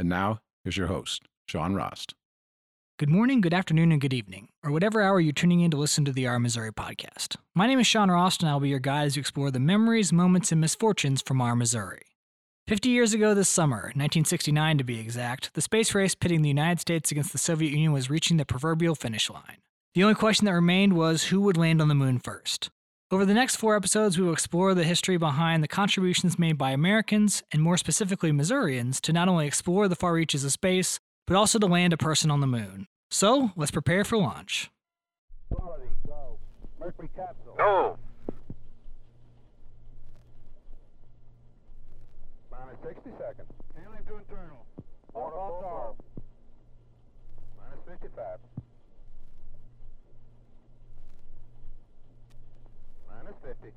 And now, here's your host, Sean Rost. Good morning, good afternoon, and good evening, or whatever hour you're tuning in to listen to the Our Missouri podcast. My name is Sean Rost, and I'll be your guide as you explore the memories, moments, and misfortunes from our Missouri. 50 years ago this summer, 1969 to be exact, the space race pitting the United States against the Soviet Union was reaching the proverbial finish line. The only question that remained was who would land on the moon first. Over the next four episodes, we will explore the history behind the contributions made by Americans, and more specifically Missourians, to not only explore the far reaches of space, but also to land a person on the moon. So, let's prepare for launch. Quality, go. Mercury capsule. Go. Minus 60 seconds. Hailing to internal. Order off arm. Minus 55. Minus 50.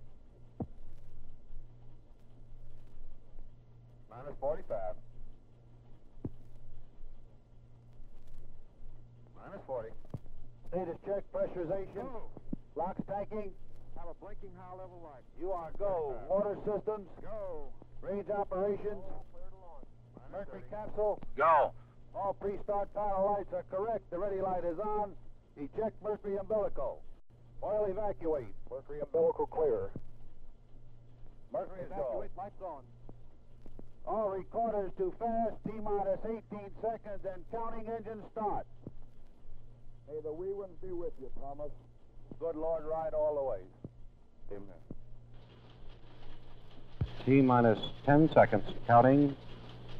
Minus 45. Minus 40. Status check, pressurization. Go. LOX tanking. Have a blinking high level light. You are go. Water systems. Go. Range operations. Mercury capsule. Go. All pre-start power lights are correct. The ready light is on. Eject Mercury umbilical. Oil evacuate. Mercury umbilical clear. Mercury evacuate. Lights on. All recorders too fast. T minus 18 seconds and counting engine start. May the wee ones be with you, Thomas. Good Lord, ride all the way. Amen. T minus 10 seconds. Counting.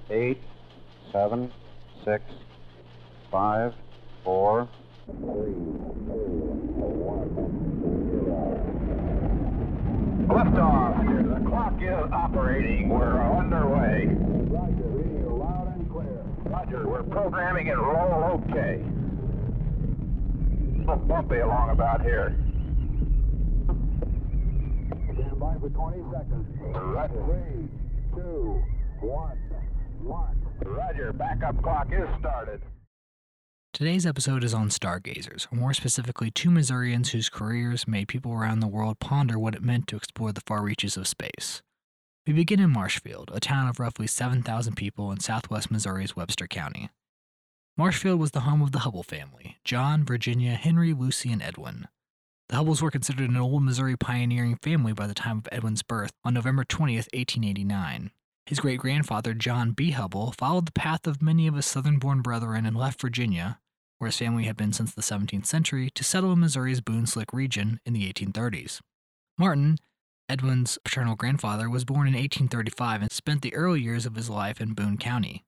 Eight, seven, six, five, four. Liftoff. The clock is operating. We're underway. Roger, reading you loud and clear. Roger, we're programming it roll okay. A little bumpy along about here. Stand by for 20 seconds. Roger. Three, two, one, launch. Roger, backup clock is started. Today's episode is on stargazers, or more specifically, two Missourians whose careers made people around the world ponder what it meant to explore the far reaches of space. We begin in Marshfield, a town of roughly 7,000 people in southwest Missouri's Webster County. Marshfield was the home of the Hubble family John, Virginia, Henry, Lucy, and Edwin. The Hubbles were considered an old Missouri pioneering family by the time of Edwin's birth on November 20th, 1889. His great grandfather, John B. Hubble, followed the path of many of his southern born brethren and left Virginia, where his family had been since the 17th century, to settle in Missouri's Boonslick region in the 1830s. Martin, Edwin's paternal grandfather, was born in 1835 and spent the early years of his life in Boone County.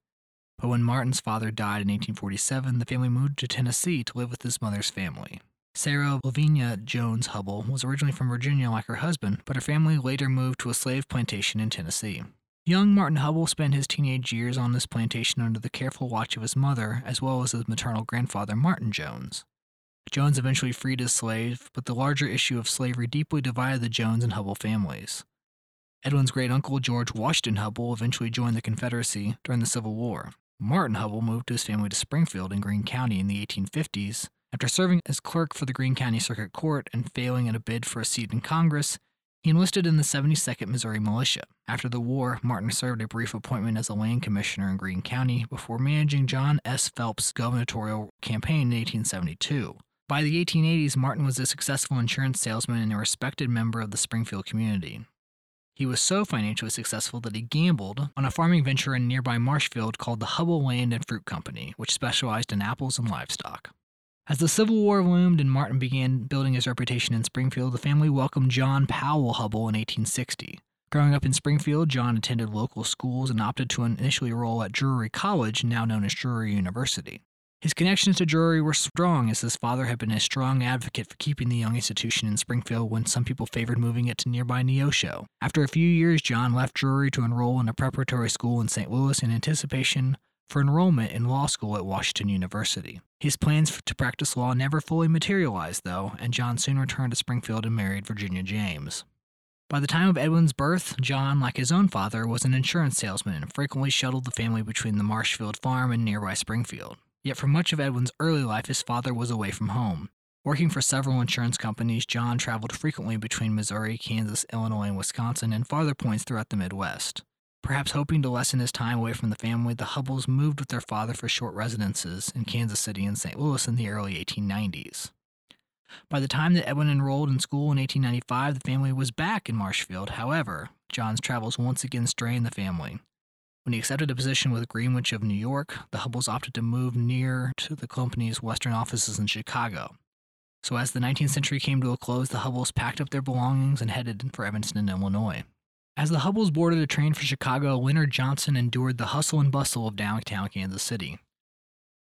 But when Martin's father died in 1847, the family moved to Tennessee to live with his mother's family. Sarah Lavinia Jones Hubble was originally from Virginia like her husband, but her family later moved to a slave plantation in Tennessee. Young Martin Hubble spent his teenage years on this plantation under the careful watch of his mother, as well as his maternal grandfather, Martin Jones. Jones eventually freed his slave, but the larger issue of slavery deeply divided the Jones and Hubble families. Edwin's great uncle, George Washington Hubble, eventually joined the Confederacy during the Civil War. Martin Hubble moved his family to Springfield in Greene County in the 1850s. After serving as clerk for the Greene County Circuit Court and failing in a bid for a seat in Congress, he enlisted in the 72nd Missouri Militia. After the war, Martin served a brief appointment as a land commissioner in Greene County before managing John S. Phelps' gubernatorial campaign in 1872. By the 1880s, Martin was a successful insurance salesman and a respected member of the Springfield community. He was so financially successful that he gambled on a farming venture in nearby Marshfield called the Hubble Land and Fruit Company, which specialized in apples and livestock. As the Civil War loomed and Martin began building his reputation in Springfield, the family welcomed John Powell Hubble in 1860. Growing up in Springfield, John attended local schools and opted to initially enroll at Drury College, now known as Drury University. His connections to Drury were strong, as his father had been a strong advocate for keeping the young institution in Springfield when some people favored moving it to nearby Neosho. After a few years, John left Drury to enroll in a preparatory school in St. Louis in anticipation for enrollment in law school at Washington University. His plans to practice law never fully materialized, though, and John soon returned to Springfield and married Virginia James. By the time of Edwin's birth, John, like his own father, was an insurance salesman and frequently shuttled the family between the Marshfield farm and nearby Springfield. Yet for much of Edwin's early life, his father was away from home. Working for several insurance companies, John traveled frequently between Missouri, Kansas, Illinois, and Wisconsin, and farther points throughout the Midwest. Perhaps hoping to lessen his time away from the family, the Hubbles moved with their father for short residences in Kansas City and St. Louis in the early 1890s. By the time that Edwin enrolled in school in 1895, the family was back in Marshfield. However, John's travels once again strained the family. When he accepted a position with Greenwich of New York, the Hubbles opted to move near to the company's western offices in Chicago. So, as the 19th century came to a close, the Hubbles packed up their belongings and headed for Evanston, Illinois. As the Hubbles boarded a train for Chicago, Leonard Johnson endured the hustle and bustle of downtown Kansas City.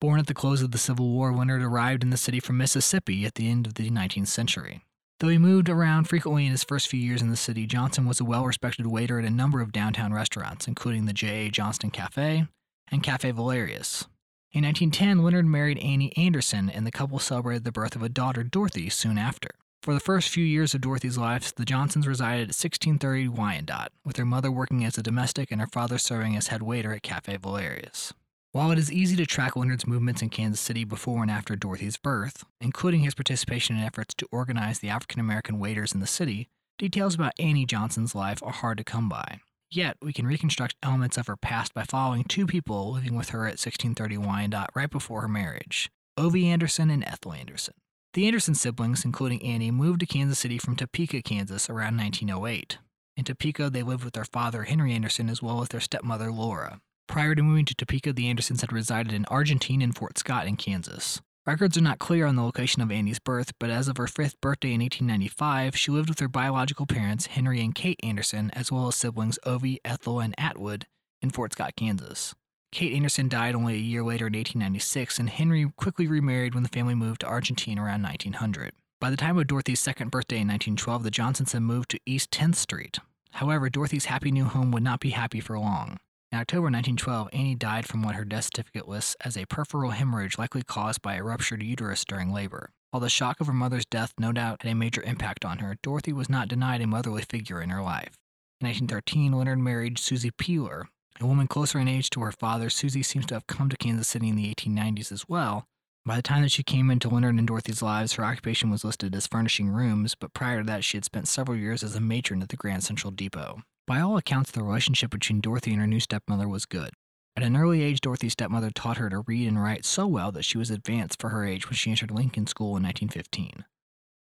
Born at the close of the Civil War, Leonard arrived in the city from Mississippi at the end of the 19th century. Though he moved around frequently in his first few years in the city, Johnson was a well respected waiter at a number of downtown restaurants, including the J.A. Johnston Cafe and Cafe Valerius. In 1910, Leonard married Annie Anderson, and the couple celebrated the birth of a daughter, Dorothy, soon after. For the first few years of Dorothy's life, the Johnsons resided at 1630 Wyandotte, with their mother working as a domestic and her father serving as head waiter at Cafe Valerius. While it is easy to track Leonard's movements in Kansas City before and after Dorothy's birth, including his participation in efforts to organize the African American waiters in the city, details about Annie Johnson's life are hard to come by. Yet, we can reconstruct elements of her past by following two people living with her at 1630 Wyandotte right before her marriage Ovie Anderson and Ethel Anderson. The Anderson siblings, including Annie, moved to Kansas City from Topeka, Kansas around 1908. In Topeka, they lived with their father, Henry Anderson, as well as their stepmother, Laura. Prior to moving to Topeka, the Andersons had resided in Argentine and Fort Scott in Kansas. Records are not clear on the location of Annie's birth, but as of her fifth birthday in 1895, she lived with her biological parents, Henry and Kate Anderson, as well as siblings Ovie, Ethel, and Atwood, in Fort Scott, Kansas. Kate Anderson died only a year later in 1896, and Henry quickly remarried when the family moved to Argentina around 1900. By the time of Dorothy's second birthday in 1912, the Johnsons had moved to East 10th Street. However, Dorothy's happy new home would not be happy for long. In October 1912, Annie died from what her death certificate lists as a puerperal hemorrhage likely caused by a ruptured uterus during labor. While the shock of her mother's death no doubt had a major impact on her, Dorothy was not denied a motherly figure in her life. In 1913, Leonard married Susie Peeler, a woman closer in age to her father, Susie seems to have come to Kansas City in the 1890s as well. By the time that she came into Leonard and Dorothy's lives, her occupation was listed as furnishing rooms, but prior to that, she had spent several years as a matron at the Grand Central Depot. By all accounts, the relationship between Dorothy and her new stepmother was good. At an early age, Dorothy's stepmother taught her to read and write so well that she was advanced for her age when she entered Lincoln School in 1915.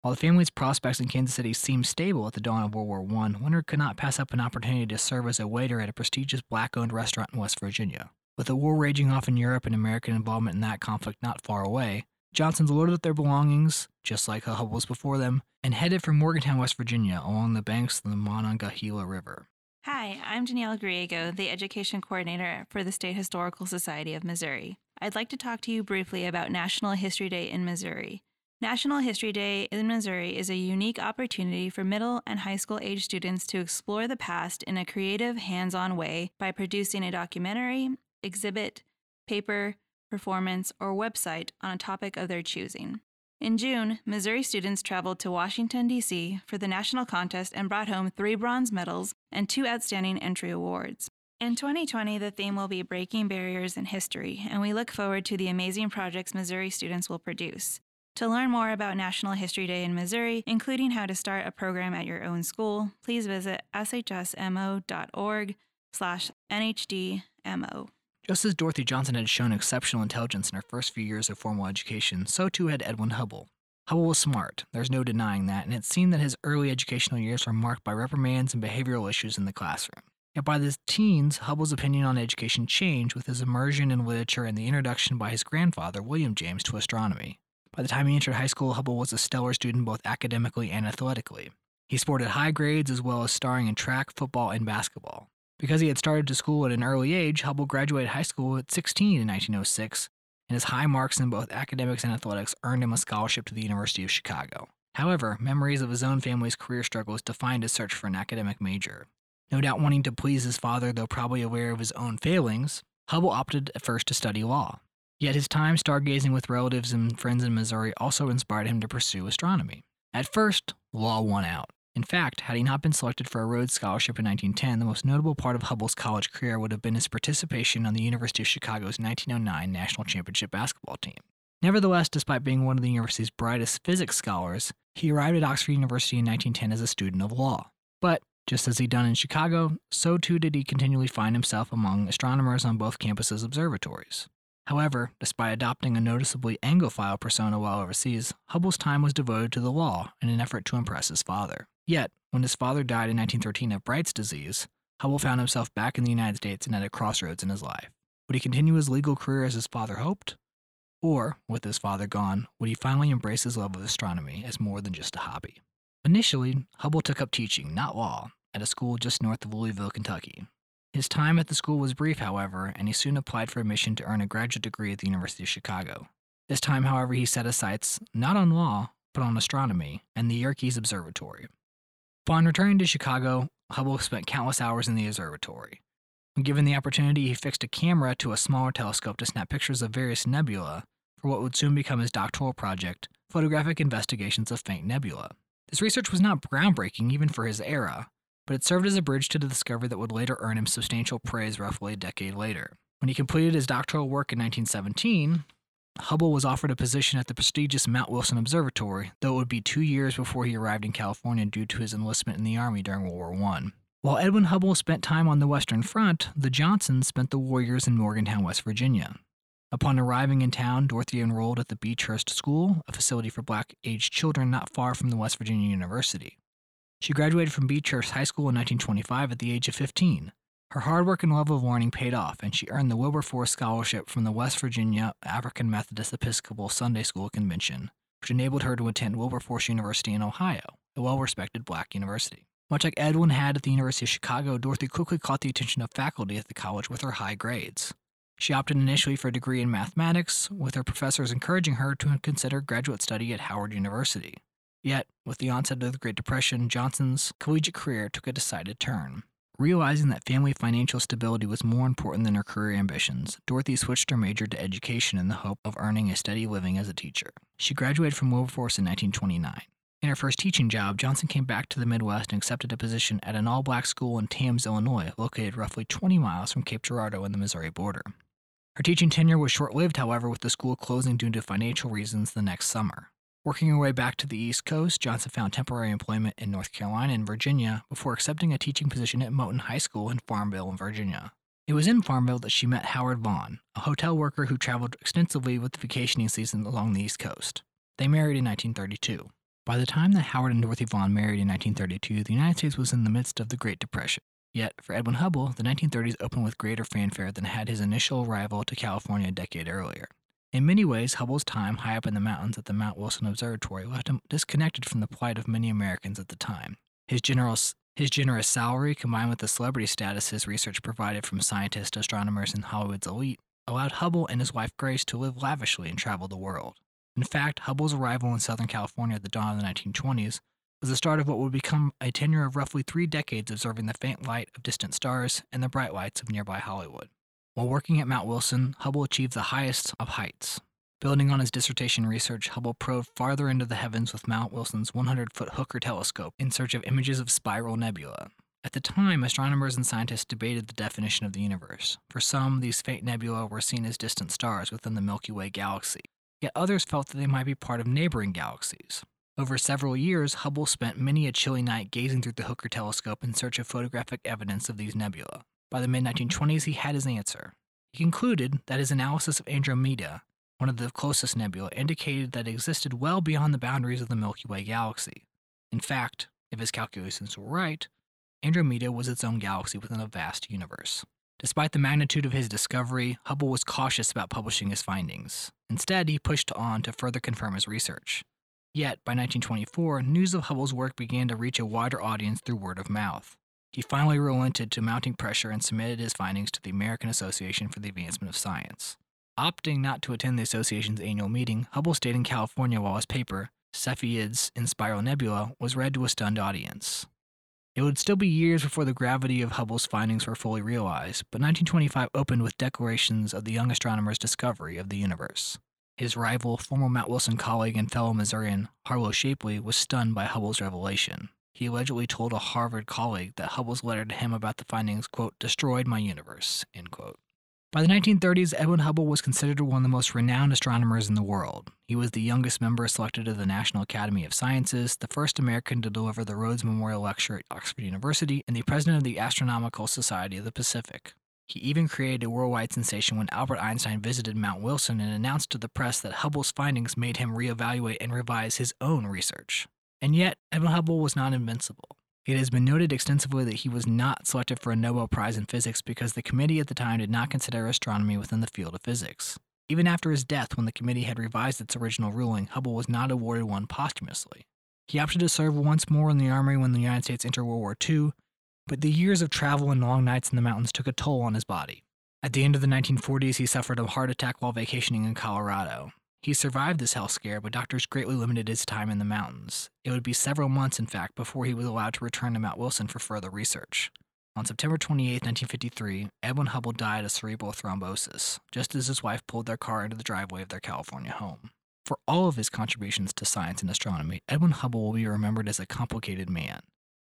While the family's prospects in Kansas City seemed stable at the dawn of World War I, Leonard could not pass up an opportunity to serve as a waiter at a prestigious black owned restaurant in West Virginia. With the war raging off in Europe and American involvement in that conflict not far away, Johnsons loaded up their belongings, just like the Hubbles before them, and headed for Morgantown, West Virginia, along the banks of the Monongahela River. Hi, I'm Danielle Griego, the Education Coordinator for the State Historical Society of Missouri. I'd like to talk to you briefly about National History Day in Missouri. National History Day in Missouri is a unique opportunity for middle and high school age students to explore the past in a creative, hands on way by producing a documentary, exhibit, paper, performance, or website on a topic of their choosing. In June, Missouri students traveled to Washington, D.C. for the national contest and brought home three bronze medals and two outstanding entry awards. In 2020, the theme will be Breaking Barriers in History, and we look forward to the amazing projects Missouri students will produce. To learn more about National History Day in Missouri, including how to start a program at your own school, please visit shsmo.org slash nhdmo. Just as Dorothy Johnson had shown exceptional intelligence in her first few years of formal education, so too had Edwin Hubble. Hubble was smart, there's no denying that, and it seemed that his early educational years were marked by reprimands and behavioral issues in the classroom. Yet by the teens, Hubble's opinion on education changed with his immersion in literature and the introduction by his grandfather, William James, to astronomy. By the time he entered high school, Hubble was a stellar student both academically and athletically. He sported high grades as well as starring in track, football, and basketball. Because he had started to school at an early age, Hubble graduated high school at 16 in 1906, and his high marks in both academics and athletics earned him a scholarship to the University of Chicago. However, memories of his own family's career struggles defined his search for an academic major. No doubt wanting to please his father, though probably aware of his own failings, Hubble opted at first to study law. Yet his time stargazing with relatives and friends in Missouri also inspired him to pursue astronomy. At first, law won out. In fact, had he not been selected for a Rhodes Scholarship in 1910, the most notable part of Hubble's college career would have been his participation on the University of Chicago's 1909 National Championship basketball team. Nevertheless, despite being one of the university's brightest physics scholars, he arrived at Oxford University in 1910 as a student of law. But, just as he'd done in Chicago, so too did he continually find himself among astronomers on both campuses' observatories. However, despite adopting a noticeably Anglophile persona while overseas, Hubble's time was devoted to the law in an effort to impress his father. Yet, when his father died in 1913 of Bright's disease, Hubble found himself back in the United States and at a crossroads in his life. Would he continue his legal career as his father hoped? Or, with his father gone, would he finally embrace his love of astronomy as more than just a hobby? Initially, Hubble took up teaching, not law, at a school just north of Louisville, Kentucky. His time at the school was brief, however, and he soon applied for admission to earn a graduate degree at the University of Chicago. This time, however, he set his sights not on law, but on astronomy and the Yerkes Observatory. Upon returning to Chicago, Hubble spent countless hours in the observatory. When given the opportunity, he fixed a camera to a smaller telescope to snap pictures of various nebula for what would soon become his doctoral project, Photographic Investigations of Faint Nebula. This research was not groundbreaking even for his era, but it served as a bridge to the discovery that would later earn him substantial praise roughly a decade later. When he completed his doctoral work in 1917, Hubble was offered a position at the prestigious Mount Wilson Observatory, though it would be two years before he arrived in California due to his enlistment in the Army during World War I. While Edwin Hubble spent time on the Western Front, the Johnsons spent the war years in Morgantown, West Virginia. Upon arriving in town, Dorothy enrolled at the Beechhurst School, a facility for black aged children not far from the West Virginia University. She graduated from Beechhurst High School in 1925 at the age of 15. Her hard work and love of learning paid off, and she earned the Wilberforce Scholarship from the West Virginia African Methodist Episcopal Sunday School Convention, which enabled her to attend Wilberforce University in Ohio, a well respected black university. Much like Edwin had at the University of Chicago, Dorothy quickly caught the attention of faculty at the college with her high grades. She opted initially for a degree in mathematics, with her professors encouraging her to consider graduate study at Howard University. Yet, with the onset of the Great Depression, Johnson's collegiate career took a decided turn. Realizing that family financial stability was more important than her career ambitions, Dorothy switched her major to education in the hope of earning a steady living as a teacher. She graduated from Wilberforce in 1929. In her first teaching job, Johnson came back to the Midwest and accepted a position at an all black school in Tamms, Illinois, located roughly 20 miles from Cape Girardeau and the Missouri border. Her teaching tenure was short lived, however, with the school closing due to financial reasons the next summer. Working her way back to the East Coast, Johnson found temporary employment in North Carolina and Virginia before accepting a teaching position at Moton High School in Farmville, Virginia. It was in Farmville that she met Howard Vaughan, a hotel worker who traveled extensively with the vacationing season along the East Coast. They married in 1932. By the time that Howard and Dorothy Vaughan married in 1932, the United States was in the midst of the Great Depression. Yet, for Edwin Hubble, the 1930s opened with greater fanfare than had his initial arrival to California a decade earlier. In many ways, Hubble's time high up in the mountains at the Mount Wilson Observatory left him disconnected from the plight of many Americans at the time. His generous, his generous salary, combined with the celebrity status his research provided from scientists, astronomers, and Hollywood's elite, allowed Hubble and his wife Grace to live lavishly and travel the world. In fact, Hubble's arrival in Southern California at the dawn of the 1920s was the start of what would become a tenure of roughly three decades observing the faint light of distant stars and the bright lights of nearby Hollywood. While working at Mount Wilson, Hubble achieved the highest of heights. Building on his dissertation research, Hubble probed farther into the heavens with Mount Wilson's 100 foot Hooker telescope in search of images of spiral nebula. At the time, astronomers and scientists debated the definition of the universe. For some, these faint nebula were seen as distant stars within the Milky Way galaxy, yet others felt that they might be part of neighboring galaxies. Over several years, Hubble spent many a chilly night gazing through the Hooker telescope in search of photographic evidence of these nebula. By the mid 1920s, he had his answer. He concluded that his analysis of Andromeda, one of the closest nebula, indicated that it existed well beyond the boundaries of the Milky Way galaxy. In fact, if his calculations were right, Andromeda was its own galaxy within a vast universe. Despite the magnitude of his discovery, Hubble was cautious about publishing his findings. Instead, he pushed on to further confirm his research. Yet, by 1924, news of Hubble's work began to reach a wider audience through word of mouth. He finally relented to mounting pressure and submitted his findings to the American Association for the Advancement of Science. Opting not to attend the association's annual meeting, Hubble stayed in California while his paper, Cepheids in Spiral Nebula, was read to a stunned audience. It would still be years before the gravity of Hubble's findings were fully realized, but 1925 opened with declarations of the young astronomer's discovery of the universe. His rival, former Mount Wilson colleague and fellow Missourian Harlow Shapley, was stunned by Hubble's revelation. He allegedly told a Harvard colleague that Hubble's letter to him about the findings, quote, destroyed my universe, end quote. By the 1930s, Edwin Hubble was considered one of the most renowned astronomers in the world. He was the youngest member selected to the National Academy of Sciences, the first American to deliver the Rhodes Memorial Lecture at Oxford University, and the president of the Astronomical Society of the Pacific. He even created a worldwide sensation when Albert Einstein visited Mount Wilson and announced to the press that Hubble's findings made him reevaluate and revise his own research. And yet, Edwin Hubble was not invincible. It has been noted extensively that he was not selected for a Nobel Prize in Physics because the committee at the time did not consider astronomy within the field of physics. Even after his death, when the committee had revised its original ruling, Hubble was not awarded one posthumously. He opted to serve once more in the Army when the United States entered World War II, but the years of travel and long nights in the mountains took a toll on his body. At the end of the 1940s, he suffered a heart attack while vacationing in Colorado. He survived this health scare, but doctors greatly limited his time in the mountains. It would be several months, in fact, before he was allowed to return to Mount Wilson for further research. On September 28, 1953, Edwin Hubble died of cerebral thrombosis, just as his wife pulled their car into the driveway of their California home. For all of his contributions to science and astronomy, Edwin Hubble will be remembered as a complicated man.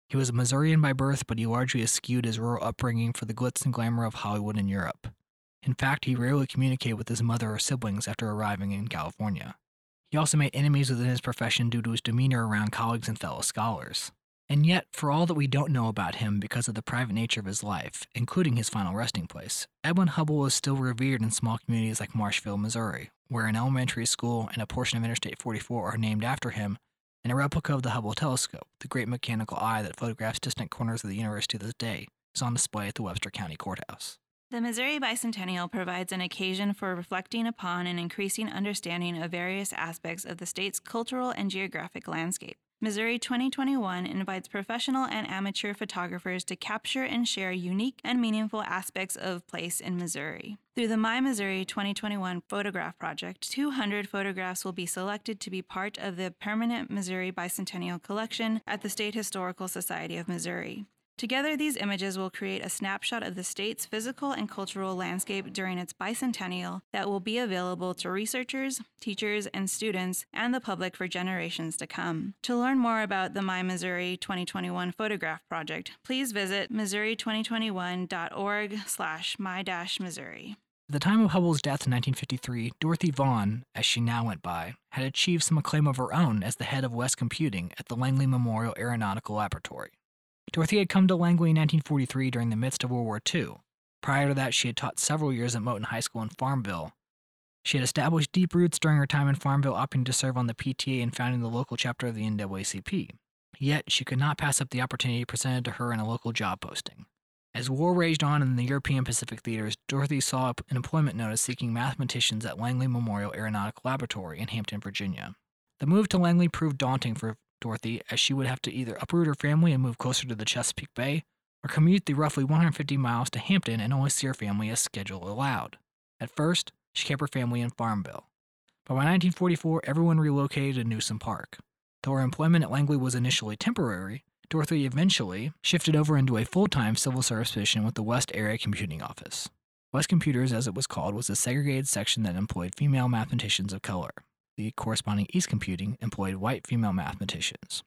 He was a Missourian by birth, but he largely eschewed his rural upbringing for the glitz and glamour of Hollywood and Europe. In fact, he rarely communicated with his mother or siblings after arriving in California. He also made enemies within his profession due to his demeanor around colleagues and fellow scholars. And yet, for all that we don't know about him because of the private nature of his life, including his final resting place, Edwin Hubble is still revered in small communities like Marshfield, Missouri, where an elementary school and a portion of Interstate 44 are named after him, and a replica of the Hubble telescope, the great mechanical eye that photographs distant corners of the universe to this day, is on display at the Webster County Courthouse. The Missouri Bicentennial provides an occasion for reflecting upon and increasing understanding of various aspects of the state's cultural and geographic landscape. Missouri 2021 invites professional and amateur photographers to capture and share unique and meaningful aspects of place in Missouri. Through the My Missouri 2021 Photograph Project, 200 photographs will be selected to be part of the permanent Missouri Bicentennial Collection at the State Historical Society of Missouri. Together, these images will create a snapshot of the state's physical and cultural landscape during its bicentennial that will be available to researchers, teachers, and students and the public for generations to come. To learn more about the My Missouri 2021 Photograph Project, please visit missouri2021.org slash my-missouri. At the time of Hubble's death in 1953, Dorothy Vaughan, as she now went by, had achieved some acclaim of her own as the head of West Computing at the Langley Memorial Aeronautical Laboratory. Dorothy had come to Langley in 1943 during the midst of World War II. Prior to that, she had taught several years at Moton High School in Farmville. She had established deep roots during her time in Farmville, opting to serve on the PTA and founding the local chapter of the NAACP. Yet, she could not pass up the opportunity presented to her in a local job posting. As war raged on in the European Pacific theaters, Dorothy saw an employment notice seeking mathematicians at Langley Memorial Aeronautical Laboratory in Hampton, Virginia. The move to Langley proved daunting for Dorothy, as she would have to either uproot her family and move closer to the Chesapeake Bay, or commute the roughly 150 miles to Hampton and only see her family as schedule allowed. At first, she kept her family in Farmville. But by 1944, everyone relocated to Newsome Park. Though her employment at Langley was initially temporary, Dorothy eventually shifted over into a full time civil service position with the West Area Computing Office. West Computers, as it was called, was a segregated section that employed female mathematicians of color. The corresponding East Computing employed white female mathematicians.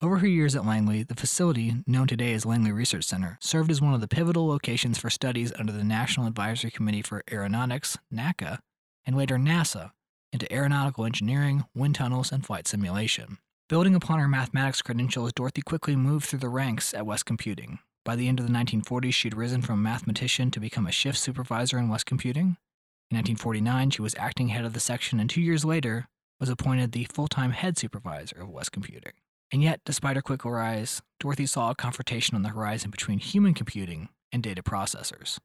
Over her years at Langley, the facility, known today as Langley Research Center, served as one of the pivotal locations for studies under the National Advisory Committee for Aeronautics, NACA, and later NASA, into aeronautical engineering, wind tunnels, and flight simulation. Building upon her mathematics credentials, Dorothy quickly moved through the ranks at West Computing. By the end of the 1940s, she had risen from mathematician to become a shift supervisor in West Computing. In 1949, she was acting head of the section, and two years later, was appointed the full time head supervisor of West Computing. And yet, despite her quick rise, Dorothy saw a confrontation on the horizon between human computing and data processors.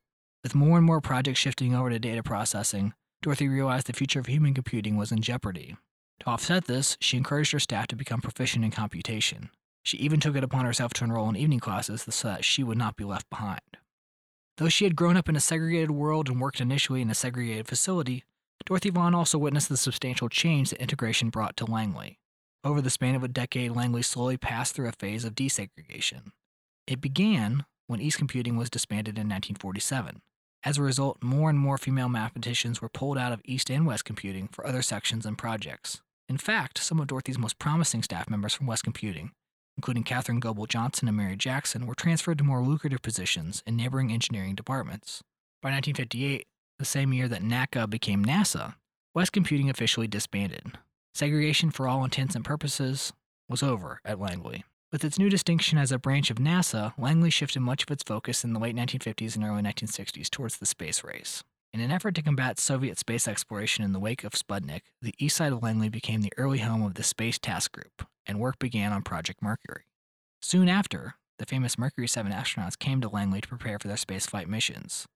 With more and more projects shifting over to data processing, Dorothy realized the future of human computing was in jeopardy. To offset this, she encouraged her staff to become proficient in computation. She even took it upon herself to enroll in evening classes so that she would not be left behind. Though she had grown up in a segregated world and worked initially in a segregated facility, Dorothy Vaughan also witnessed the substantial change that integration brought to Langley. Over the span of a decade, Langley slowly passed through a phase of desegregation. It began when East Computing was disbanded in 1947. As a result, more and more female mathematicians were pulled out of East and West Computing for other sections and projects. In fact, some of Dorothy's most promising staff members from West Computing, including Katherine Goble Johnson and Mary Jackson, were transferred to more lucrative positions in neighboring engineering departments. By 1958, the same year that NACA became NASA, West Computing officially disbanded. Segregation, for all intents and purposes, was over at Langley. With its new distinction as a branch of NASA, Langley shifted much of its focus in the late 1950s and early 1960s towards the space race. In an effort to combat Soviet space exploration in the wake of Sputnik, the east side of Langley became the early home of the Space Task Group, and work began on Project Mercury. Soon after, the famous Mercury 7 astronauts came to Langley to prepare for their spaceflight missions.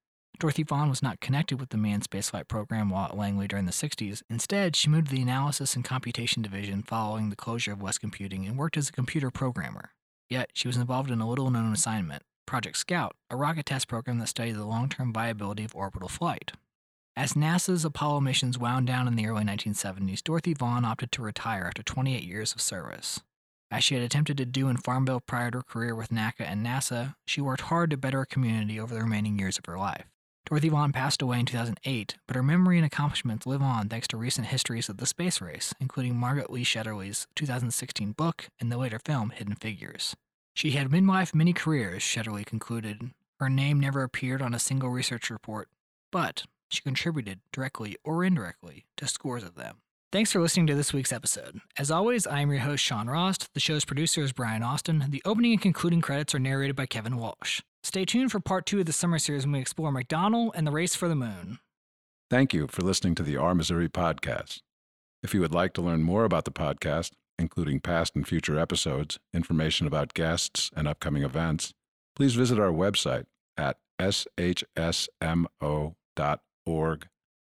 Dorothy Vaughan was not connected with the manned spaceflight program while at Langley during the 60s. Instead, she moved to the Analysis and Computation Division following the closure of West Computing and worked as a computer programmer. Yet, she was involved in a little known assignment Project Scout, a rocket test program that studied the long term viability of orbital flight. As NASA's Apollo missions wound down in the early 1970s, Dorothy Vaughan opted to retire after 28 years of service. As she had attempted to do in Farmville prior to her career with NACA and NASA, she worked hard to better her community over the remaining years of her life. Dorothy Vaughan passed away in 2008, but her memory and accomplishments live on thanks to recent histories of the space race, including Margaret Lee Shetterly's 2016 book and the later film Hidden Figures. She had midlife many careers, Shetterly concluded. Her name never appeared on a single research report, but she contributed, directly or indirectly, to scores of them. Thanks for listening to this week's episode. As always, I am your host, Sean Rost. The show's producer is Brian Austin. The opening and concluding credits are narrated by Kevin Walsh. Stay tuned for part two of the summer series when we explore McDonnell and the race for the moon. Thank you for listening to the Our Missouri podcast. If you would like to learn more about the podcast, including past and future episodes, information about guests, and upcoming events, please visit our website at shsmo.org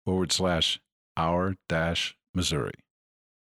forward slash our dash Missouri.